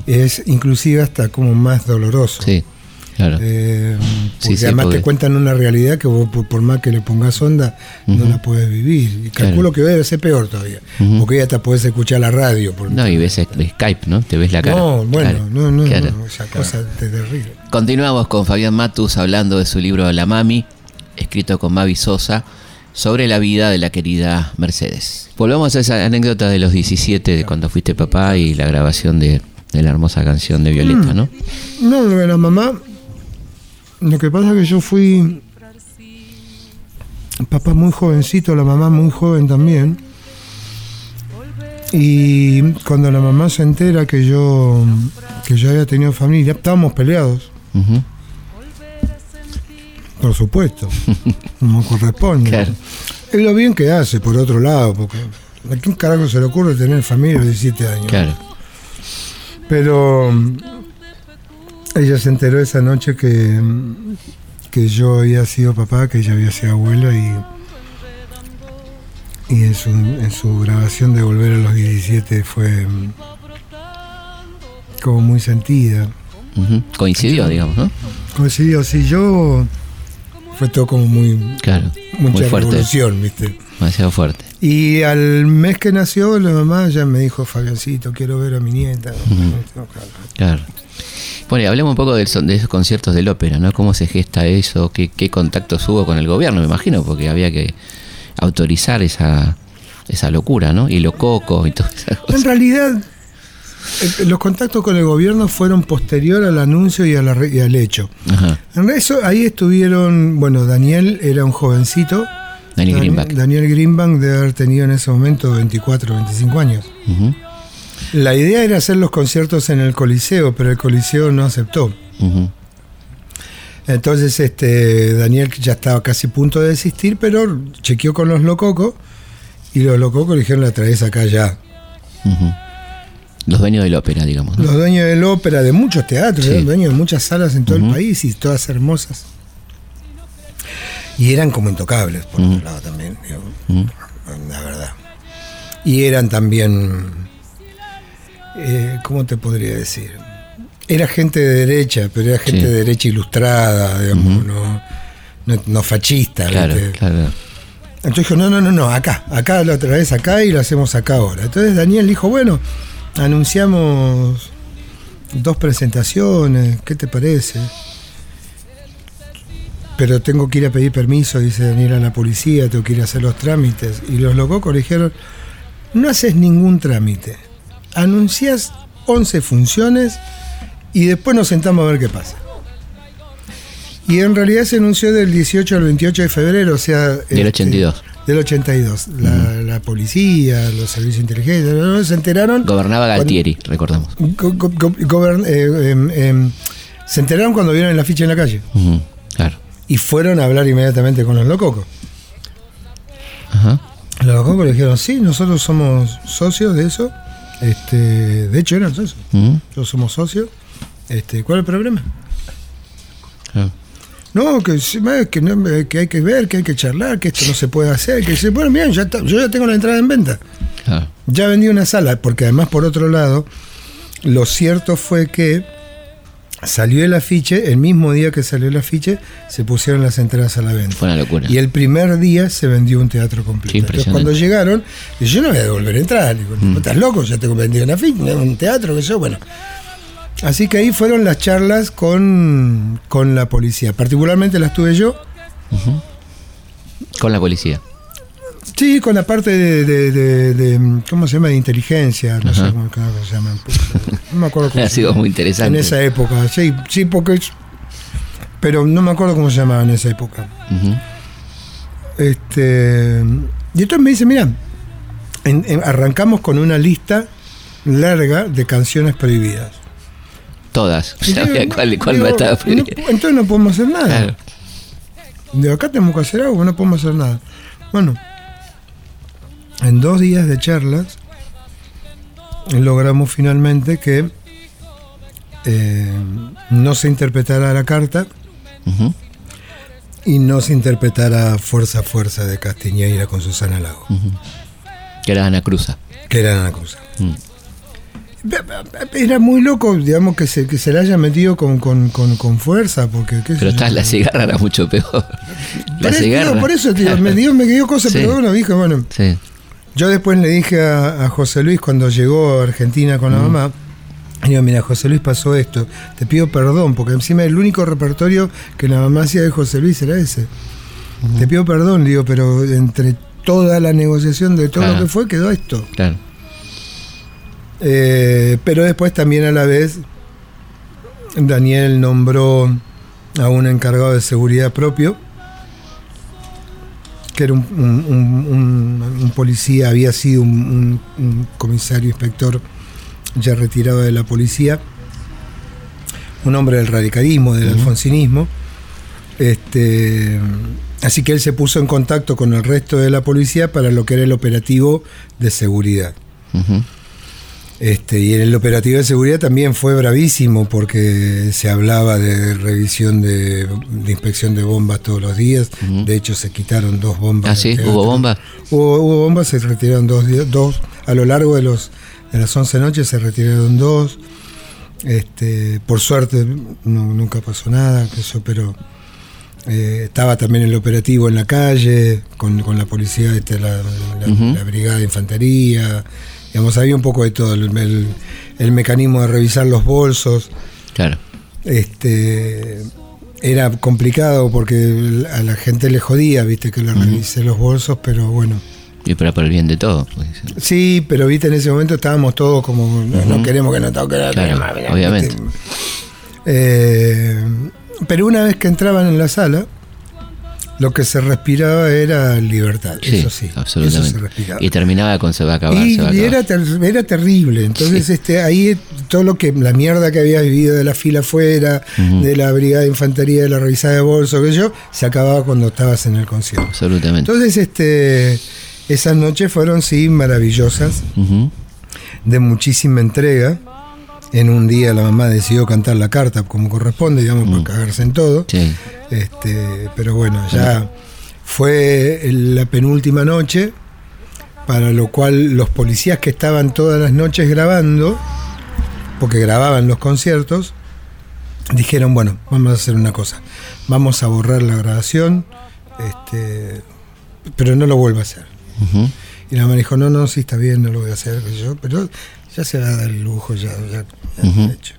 Es inclusive hasta como más doloroso. Sí, claro. Eh, porque Sí, sí, además porque- te cuentan una realidad que vos por, por más que le pongas onda no la puedes vivir. Y Claro. calculo que debe ser peor todavía. Porque ya hasta podés escuchar la radio. por- No, y ves Skype, ¿no? Te ves la cara. No, bueno, Claro, no, no, claro. no, esa cosa es terrible. Continuamos con Fabián Matus hablando de su libro La Mami, escrito con Mavi Sosa, sobre la vida de la querida Mercedes. Volvamos a esa anécdota de los 17, de cuando fuiste papá y la grabación de, de la hermosa canción de Mm. Violeta, ¿no? No, lo de la mamá. Lo que pasa es que yo fui. Papá muy jovencito, la mamá muy joven también. Y cuando la mamá se entera que yo que yo había tenido familia, estábamos peleados, Ujú. Por supuesto, como corresponde. Claro. Es lo bien que hace, por otro lado, porque ¿a quién carajo se le ocurre tener familia a los 17 años? Claro. Pero mm, ella se enteró esa noche que, mm, que yo había sido papá, que ella había sido abuela y, y en, su, en su grabación de Volver a los 17 fue mm, como muy sentida. Coincidió, digamos, ¿no? Coincidió, sí, yo fue todo como muy Claro. mucha Muy fuerte. revolución, ¿viste? Demasiado fuerte. Y al mes que nació, la mamá ya me dijo, Fabiancito, quiero ver a mi nieta. Claro. Bueno, y hablemos un poco del de esos conciertos del ópera, ¿no? ¿Cómo se gesta eso? ¿Qué, qué contactos hubo con el gobierno? Me imagino, porque había que autorizar esa, esa locura, ¿no? Y lo coco y esas En realidad, los contactos con el gobierno fueron posterior al anuncio y, a la re- y al hecho. Ajá. En eso, ahí estuvieron, bueno, Daniel era un jovencito. Daniel Dan- Greenback. Daniel Greenbank debe haber tenido en ese momento 24 25 años. La idea era hacer los conciertos en el Coliseo, pero el Coliseo no aceptó. Entonces, este, Daniel ya estaba casi a punto de desistir, pero chequeó con los lococos y los lococos le dijeron la traes acá ya. Los dueños del ópera, digamos. ¿no? Los dueños del ópera, de muchos teatros, Sí. eran dueños de muchas salas en todo el país y todas hermosas. Y eran como intocables, por otro lado también, digo, la verdad. Y eran también, eh, ¿cómo te podría decir? Era gente de derecha, pero era gente Sí. de derecha ilustrada, digamos, no, no, no fascista. Claro, ¿viste? claro. Entonces dijo, no, no, no, no, acá, acá la otra vez acá y lo hacemos acá ahora. Entonces Daniel dijo, bueno, anunciamos dos presentaciones, ¿qué te parece? Pero tengo que ir a pedir permiso, dice Daniel a la policía, tengo que ir a hacer los trámites. Y los locos dijeron, no haces ningún trámite, anuncias 11 funciones y después nos sentamos a ver qué pasa. Y en realidad se anunció del 18 al 28 de febrero, o sea... Del este, 82. Del 82. La, la policía, los servicios de inteligencia, ¿no? se enteraron. Gobernaba cuando- Galtieri, recordamos. go- go- go- gobern- eh, em, em, se enteraron cuando vieron el afiche en la calle. Claro. Y fueron a hablar inmediatamente con los lococos. Ajá. Los lococos le dijeron, sí, nosotros somos socios de eso. Este, de hecho eran socios. Ujú, Nosotros somos socios. Este, ¿Cuál es el problema? claro. No, que, que, no, que hay que ver, que hay que charlar, que esto no se puede hacer. Que dice, bueno, bien, ya está, yo ya tengo la entrada en venta. Claro. Ya vendí una sala, porque además, por otro lado, lo cierto fue que salió el afiche, el mismo día que salió el afiche, se pusieron las entradas a la venta. Fue una locura. Y el primer día se vendió un teatro completo. Entonces, cuando llegaron, yo no voy a devolver entradas. Digo, Mm. ¿estás loco? Ya tengo vendido un afiche, un teatro, que yo, bueno. Así que ahí fueron las charlas con, con la policía. Particularmente las tuve yo. Con la policía. Sí, con la parte de, de- de- de- ¿cómo se llama? De inteligencia, no sé cómo, cómo se llama. No me acuerdo cómo *laughs* Ha sido muy interesante. En esa época, sí, sí, porque pero no me acuerdo cómo se llamaba en esa época. Este, y entonces me dice, mira, en- en- arrancamos con una lista larga de canciones prohibidas. Todas. Digo, *laughs* cuál, cuál digo, no entonces no podemos hacer nada. Claro. De acá tenemos que hacer algo, no podemos hacer nada. Bueno, en dos días de charlas logramos finalmente que eh, no se interpretara la carta y no se interpretara Fuerza Fuerza de Castiñeira con Susana Lago, Que era Ana Cruza. que era Ana Cruz. Mm. Era muy loco, digamos, que se, que se la haya metido con, con, con, con fuerza, porque... qué Pero yo. está, la cigarra era mucho peor. Por La eso, cigarra. digo, por eso, tío, me dio, me dio cosas, Sí. pero bueno, dije, bueno, Sí. Yo después le dije a, a José Luis cuando llegó a Argentina con la mamá, digo, mira, José Luis pasó esto, te pido perdón, porque encima el único repertorio que la mamá hacía de José Luis era ese. Te pido perdón, digo, pero entre toda la negociación de todo lo que fue, quedó esto. Claro. Eh, pero después también a la vez, Daniel nombró a un encargado de seguridad propio, que era un, un- un- un- un policía, había sido un, comisario inspector ya retirado de la policía, un hombre del radicalismo, del alfonsinismo. Este, así que él se puso en contacto con el resto de la policía para lo que era el operativo de seguridad. Ujú. Este, y en el operativo de seguridad también fue bravísimo porque se hablaba de revisión de, de inspección de bombas todos los días. De hecho, se quitaron dos bombas. Ah, sí, hubo bomba. Hubo, hubo bombas, se retiraron dos, dos. A lo largo de, los, de las 11 noches se retiraron dos. Este, por suerte no- nunca pasó nada, eso, pero eh, estaba también el operativo en la calle, con, con la policía, este, la, la brigada de infantería. Digamos, había un poco de todo, el, el- el mecanismo de revisar los bolsos. Claro. Este era complicado porque a la gente le jodía, viste, que le revise los bolsos, pero bueno. Y pero por el bien de todo. pues. Sí, pero viste, en ese momento estábamos todos como, no, no Ujú. queremos que nos toque la Claro, obviamente. Eh, pero una vez que entraban en la sala, lo que se respiraba era libertad, Sí, eso sí, absolutamente. eso se respiraba. Y terminaba con se va a acabar, Y, se va a y acabar. era, ter- era terrible. Entonces, Sí. este, ahí todo lo que, la mierda que había vivido de la fila afuera, de la brigada de infantería, de la revisada de bolso, que yo, se acababa cuando estabas en el concierto. Absolutamente. Entonces, este, esas noches fueron sí maravillosas, de muchísima entrega. En un día la mamá decidió cantar la carta como corresponde, digamos, por Mm. cagarse en todo. Sí. Este, pero bueno, ya fue la penúltima noche, para lo cual los policías que estaban todas las noches grabando, porque grababan los conciertos, dijeron, bueno, vamos a hacer una cosa, vamos a borrar la grabación, este, pero no lo vuelvo a hacer. Y la mamá dijo, no, no, sí está bien, no lo voy a hacer, yo, pero ya se va a dar el lujo, ya, ya, ya está hecho.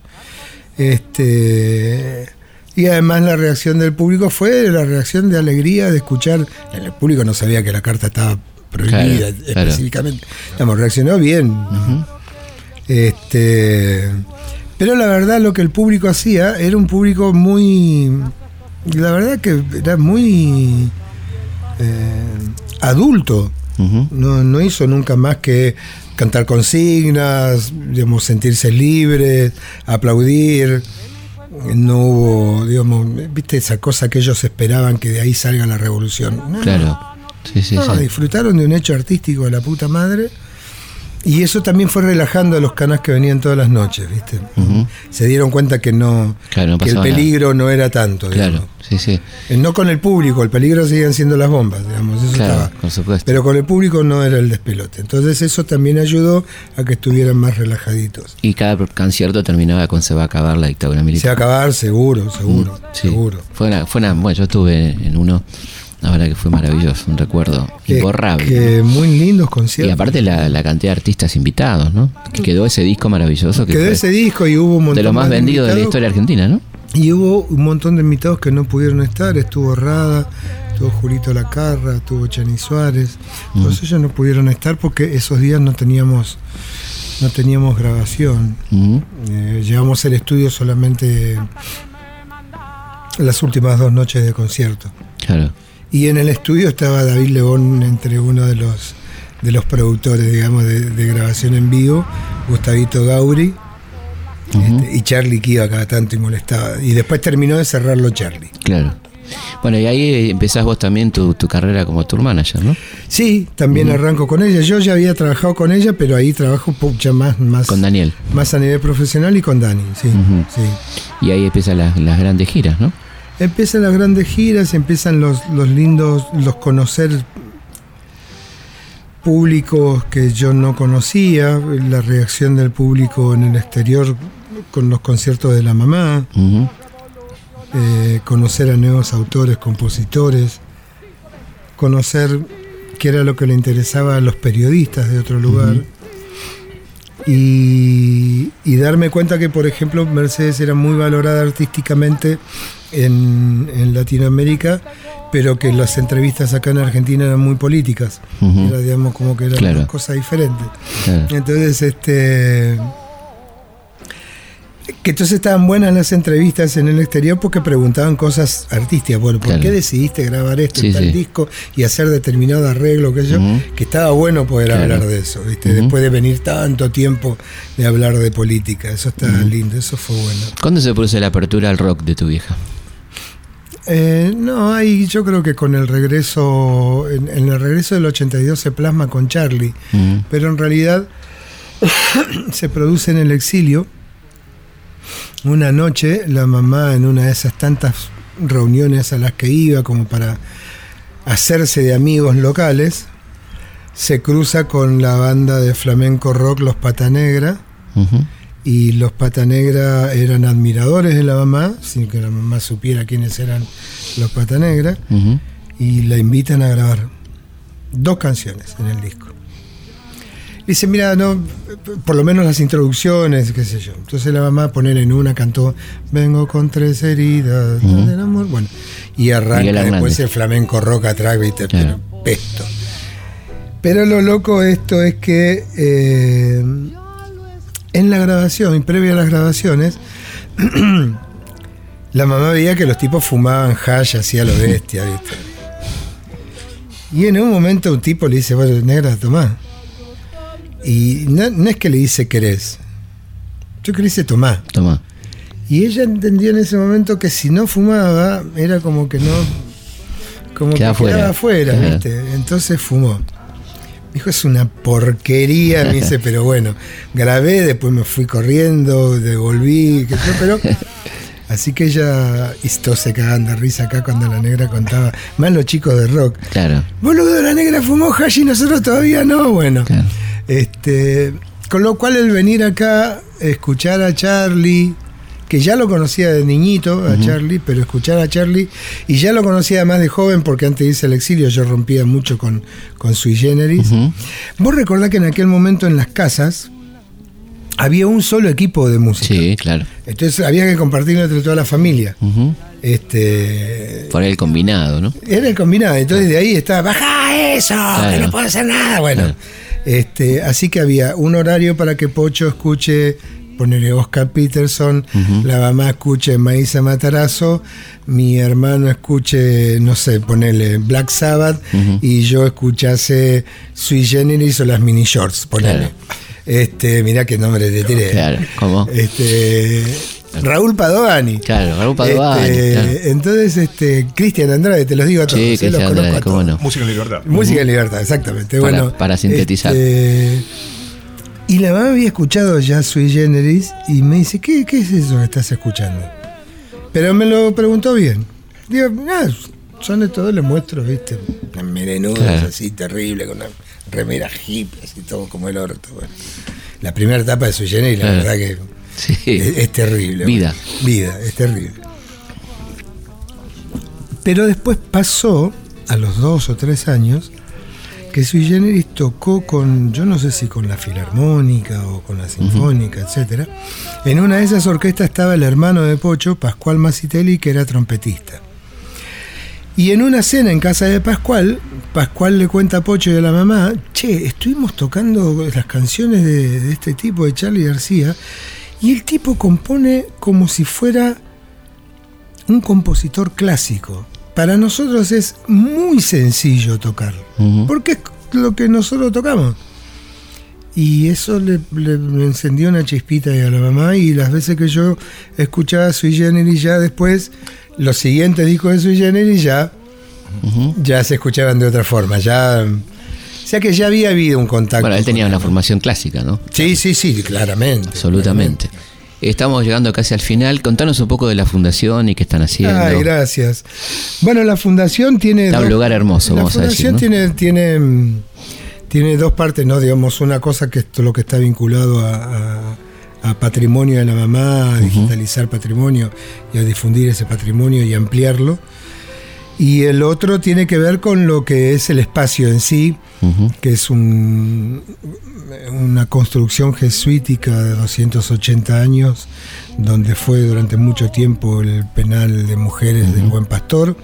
Este, y además la reacción del público fue la reacción de alegría de escuchar, el público no sabía que la carta estaba prohibida Claro, claro. específicamente, Digamos, reaccionó bien. Ujú. Este, pero la verdad lo que el público hacía era un público muy, la verdad que era muy eh, adulto. No, no hizo nunca más que cantar consignas, digamos, sentirse libres, aplaudir. No hubo, digamos, viste esa cosa que ellos esperaban que de ahí salga la revolución. No, Claro. Sí, sí, no, sí. disfrutaron de un hecho artístico de la puta madre. Y eso también fue relajando a los canas que venían todas las noches, ¿viste? Se dieron cuenta que no, Claro, no que el nada. peligro no era tanto, digamos. Claro, sí, sí. Eh, No con el público, el peligro seguían siendo las bombas, digamos, eso Claro, estaba. por supuesto. Pero con el público no era el despelote. Entonces eso también ayudó a que estuvieran más relajaditos. Y cada concierto terminaba con se va a acabar la dictadura Se va a militar. acabar, seguro, seguro, Mm, Sí. seguro. Fue una, fue una, bueno, yo estuve en uno, la verdad que fue maravilloso, un recuerdo Que- imborrable. que muy lindos y conciertos. aparte la, la cantidad de artistas invitados, ¿no? Que quedó ese disco maravilloso que Quedó fue ese disco y hubo un montón de lo más de vendido de la historia argentina, ¿no? Y hubo un montón de invitados que no pudieron estar. Estuvo Rada, estuvo Julito Lacarra, estuvo Chani Suárez. Todos ellos no pudieron estar porque esos días no teníamos no teníamos grabación. Eh, llevamos el estudio solamente las últimas dos noches de concierto. Claro. Y en el estudio estaba David León entre uno de los de los productores, digamos, de, de grabación en vivo, Gustavito Gauri, Este, y Charlie que iba cada tanto y molestaba. Y después terminó de cerrarlo Charlie. Claro. Bueno, y ahí empezás vos también tu, tu carrera como tour manager, ¿no? Sí, también arranco con ella. Yo ya había trabajado con ella, pero ahí trabajo ya más, más, Con Daniel. más a nivel profesional y con Dani. Sí, sí. Y ahí empiezan las, las grandes giras, ¿no? Empiezan las grandes giras, empiezan los, los lindos, los conocer públicos que yo no conocía, la reacción del público en el exterior con los conciertos de la mamá, eh, conocer a nuevos autores, compositores, conocer qué era lo que le interesaba a los periodistas de otro lugar. Y, y darme cuenta que, por ejemplo, Mercedes era muy valorada artísticamente en, en Latinoamérica, pero que las entrevistas acá en Argentina eran muy políticas. Era, digamos, como que eran Claro. una cosa diferente. Claro. Entonces, este. Que entonces estaban buenas las entrevistas en el exterior porque preguntaban cosas artísticas. Bueno, ¿por Claro. qué decidiste grabar esto Sí, en tal sí. disco y hacer determinado arreglo? Que yo, que estaba bueno poder Claro. hablar de eso, ¿viste? Después de venir tanto tiempo de hablar de política. Eso está lindo, eso fue bueno. ¿Cuándo se produce la apertura al rock de tu vieja? Eh, no, hay, yo creo que con el regreso, en, en el regreso del 82 se plasma con Charlie, pero en realidad *coughs* se produce en el exilio. Una noche, la mamá en una de esas tantas reuniones a las que iba como para hacerse de amigos locales, se cruza con la banda de flamenco rock Los Pata Negra, y los Pata Negra eran admiradores de la mamá, sin que la mamá supiera quiénes eran los Pata Negra, y la invitan a grabar dos canciones en el disco. Dice, mira, no, por lo menos las introducciones, qué sé yo. Entonces la mamá poner en una cantó Vengo con tres heridas del amor. Bueno, y arranca después el flamenco rock atrás, viste, Claro. pero pesto. Pero lo loco esto es que eh, en la grabación, y previa a las grabaciones, *clears throat* la mamá veía que los tipos fumaban hash así a lo bestia, ¿viste? *laughs* Y en un momento un tipo le dice, bueno, negra, tomá. Y no, no es que le dice querés, yo que le dice tomá. Toma. Y ella entendió en ese momento que si no fumaba, era como que no. Como Quedaba que fuera. quedaba afuera, Claro. ¿viste? Entonces fumó. Dijo, es una porquería, me dice, *laughs* pero bueno, grabé, después me fui corriendo, devolví, qué sé yo, pero. *laughs* Así que ella, y todos se cagaban de risa acá cuando la negra contaba, más los chicos de rock. Claro. Boludo, la negra fumó hash y nosotros todavía no. Bueno, Claro. Este, con lo cual el venir acá, escuchar a Charlie, que ya lo conocía de niñito, a Charlie, pero escuchar a Charlie, y ya lo conocía además de joven, porque antes de irse al exilio yo rompía mucho con, con Sui Generis. Vos recordás que en aquel momento en las casas había un solo equipo de música. Sí, claro. Entonces había que compartirlo entre toda la familia. Ujú. Este, Por el combinado, ¿no? era el combinado, entonces de ahí estaba, baja eso, que no puedo hacer nada. Bueno, Claro. Este, así que había un horario para que Pocho escuche, ponerle Oscar Peterson, la mamá escuche Maísa Matarazo, mi hermano escuche, no sé, ponerle Black Sabbath y yo escuchase Sui Generis o las mini shorts, ponerle. Claro. Este, mirá qué nombre te tiré. Claro, ¿cómo? Este, Raúl Padovani. Claro, Raúl Padovani, Este, claro. Entonces, este, Cristian Andrade, te los digo a todos. Sí, eh, Cristian los conozco Andrade, a cómo todos. no. Música en libertad. Música en libertad, exactamente. Para- bueno, para sintetizar. este, y la mamá había escuchado ya Sui Generis y me dice, ¿qué, qué es eso que estás escuchando? Pero me lo preguntó bien. Digo, ah, son de todo, le muestro, ¿viste? Unas merenudas Claro. así terrible, con una remera hip, así todo como el orto. bueno. La primera etapa de Sui Generis, la verdad que Sí. es, es terrible. Vida. Vida, es terrible. Pero después pasó, a los dos o tres años, que Sui Generis tocó con, yo no sé si con la Filarmónica o con la Sinfónica, etcétera. En una de esas orquestas estaba el hermano de Pocho, Pascual Macitelli, que era trompetista. Y en una cena en casa de Pascual, Pascual le cuenta a Pocho y a la mamá, che, estuvimos tocando las canciones de, de este tipo, de Charlie García, y el tipo compone como si fuera un compositor clásico. Para nosotros es muy sencillo tocar, Ujú. porque es lo que nosotros tocamos. Y eso le, le- le encendió una chispita ahí a la mamá y las veces que yo escuchaba Sui Generis ya después, los siguientes discos de Sui Generis ya, ya se escuchaban de otra forma, ya... Sea que ya había habido un contacto. Bueno, él tenía una formación clásica, ¿no? Sí, sí, sí, claramente. Absolutamente. Estamos llegando casi al final. Contanos un poco de la fundación y qué están haciendo. Ay, gracias. Bueno, la fundación tiene. Está un lugar hermoso, la vamos a decir, fundación ¿no? tiene, tiene, tiene dos partes, ¿no? Digamos, una cosa que es todo lo que está vinculado a, a- a patrimonio de la mamá, a digitalizar patrimonio y a difundir ese patrimonio y ampliarlo. Y el otro tiene que ver con lo que es el espacio en sí, que es un- una construcción jesuítica de 280 años, donde fue durante mucho tiempo el penal de mujeres del Buen Pastor.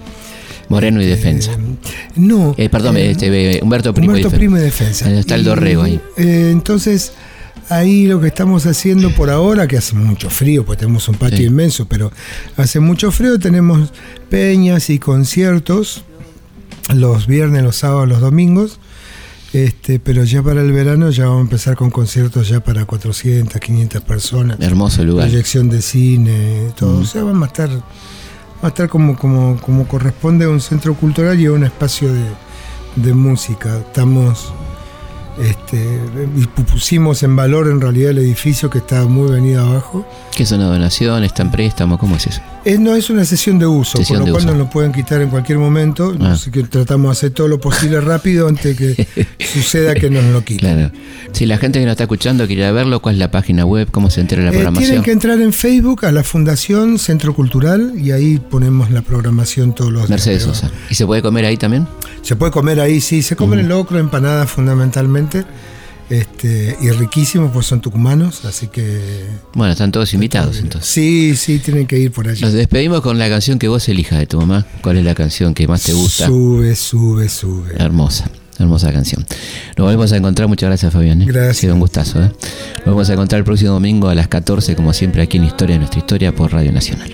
Moreno y Defensa. Eh, no. Eh, perdón, eh, este, Humberto Primo. y Humberto Defen- Primo y Defensa. Está el Y, dorrego ahí. eh, entonces, ahí lo que estamos haciendo por ahora, que hace mucho frío, pues tenemos un patio Sí. inmenso, pero hace mucho frío, tenemos peñas y conciertos los viernes, los sábados, los domingos. Este, pero ya para el verano ya vamos a empezar con conciertos ya para 400, 500 personas. Hermoso lugar. Proyección de cine, todo. Mm. O sea, vamos a estar, va a estar como, como, como corresponde a un centro cultural y a un espacio de, de música. Estamos, este, y pu- pusimos en valor en realidad el edificio que estaba muy venido abajo. ¿Qué es una donación? ¿Está en préstamo? ¿Cómo es eso? Es, no es una sesión de uso, Sesión por de lo cual uso. nos lo pueden quitar en cualquier momento. Ah. Así que tratamos de hacer todo lo posible rápido antes que *laughs* suceda que nos lo quiten. Claro. Si la gente que nos está escuchando quiere verlo, ¿cuál es la página web? ¿Cómo se entera la Eh, programación? tienen que entrar en Facebook a la Fundación Centro Cultural y ahí ponemos la programación todos los días. Mercedes Sosa. ¿Y se puede comer ahí también? Se puede comer ahí, sí, se comen el locro, empanadas fundamentalmente. Este, y riquísimos, pues son tucumanos, así que. Bueno, están todos invitados entonces. Sí, sí, tienen que ir por allí. Nos despedimos con la canción que vos elijas de tu mamá. ¿Cuál es la canción que más te gusta? Sube, sube, sube. Hermosa, hermosa canción. Nos volvemos a encontrar. Muchas gracias, Fabián. ¿eh? Gracias. Ha sido un gustazo. ¿eh? Nos vamos a encontrar el próximo domingo a las 14, como siempre, aquí en Historia de Nuestra Historia por Radio Nacional.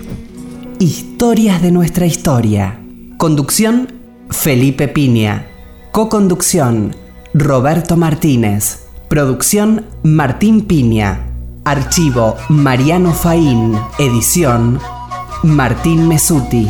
Historias de nuestra historia. Conducción, Felipe Piña. Coconducción, Roberto Martínez. Producción, Martín Piña. Archivo, Mariano Faín. Edición, Martín Mesuti.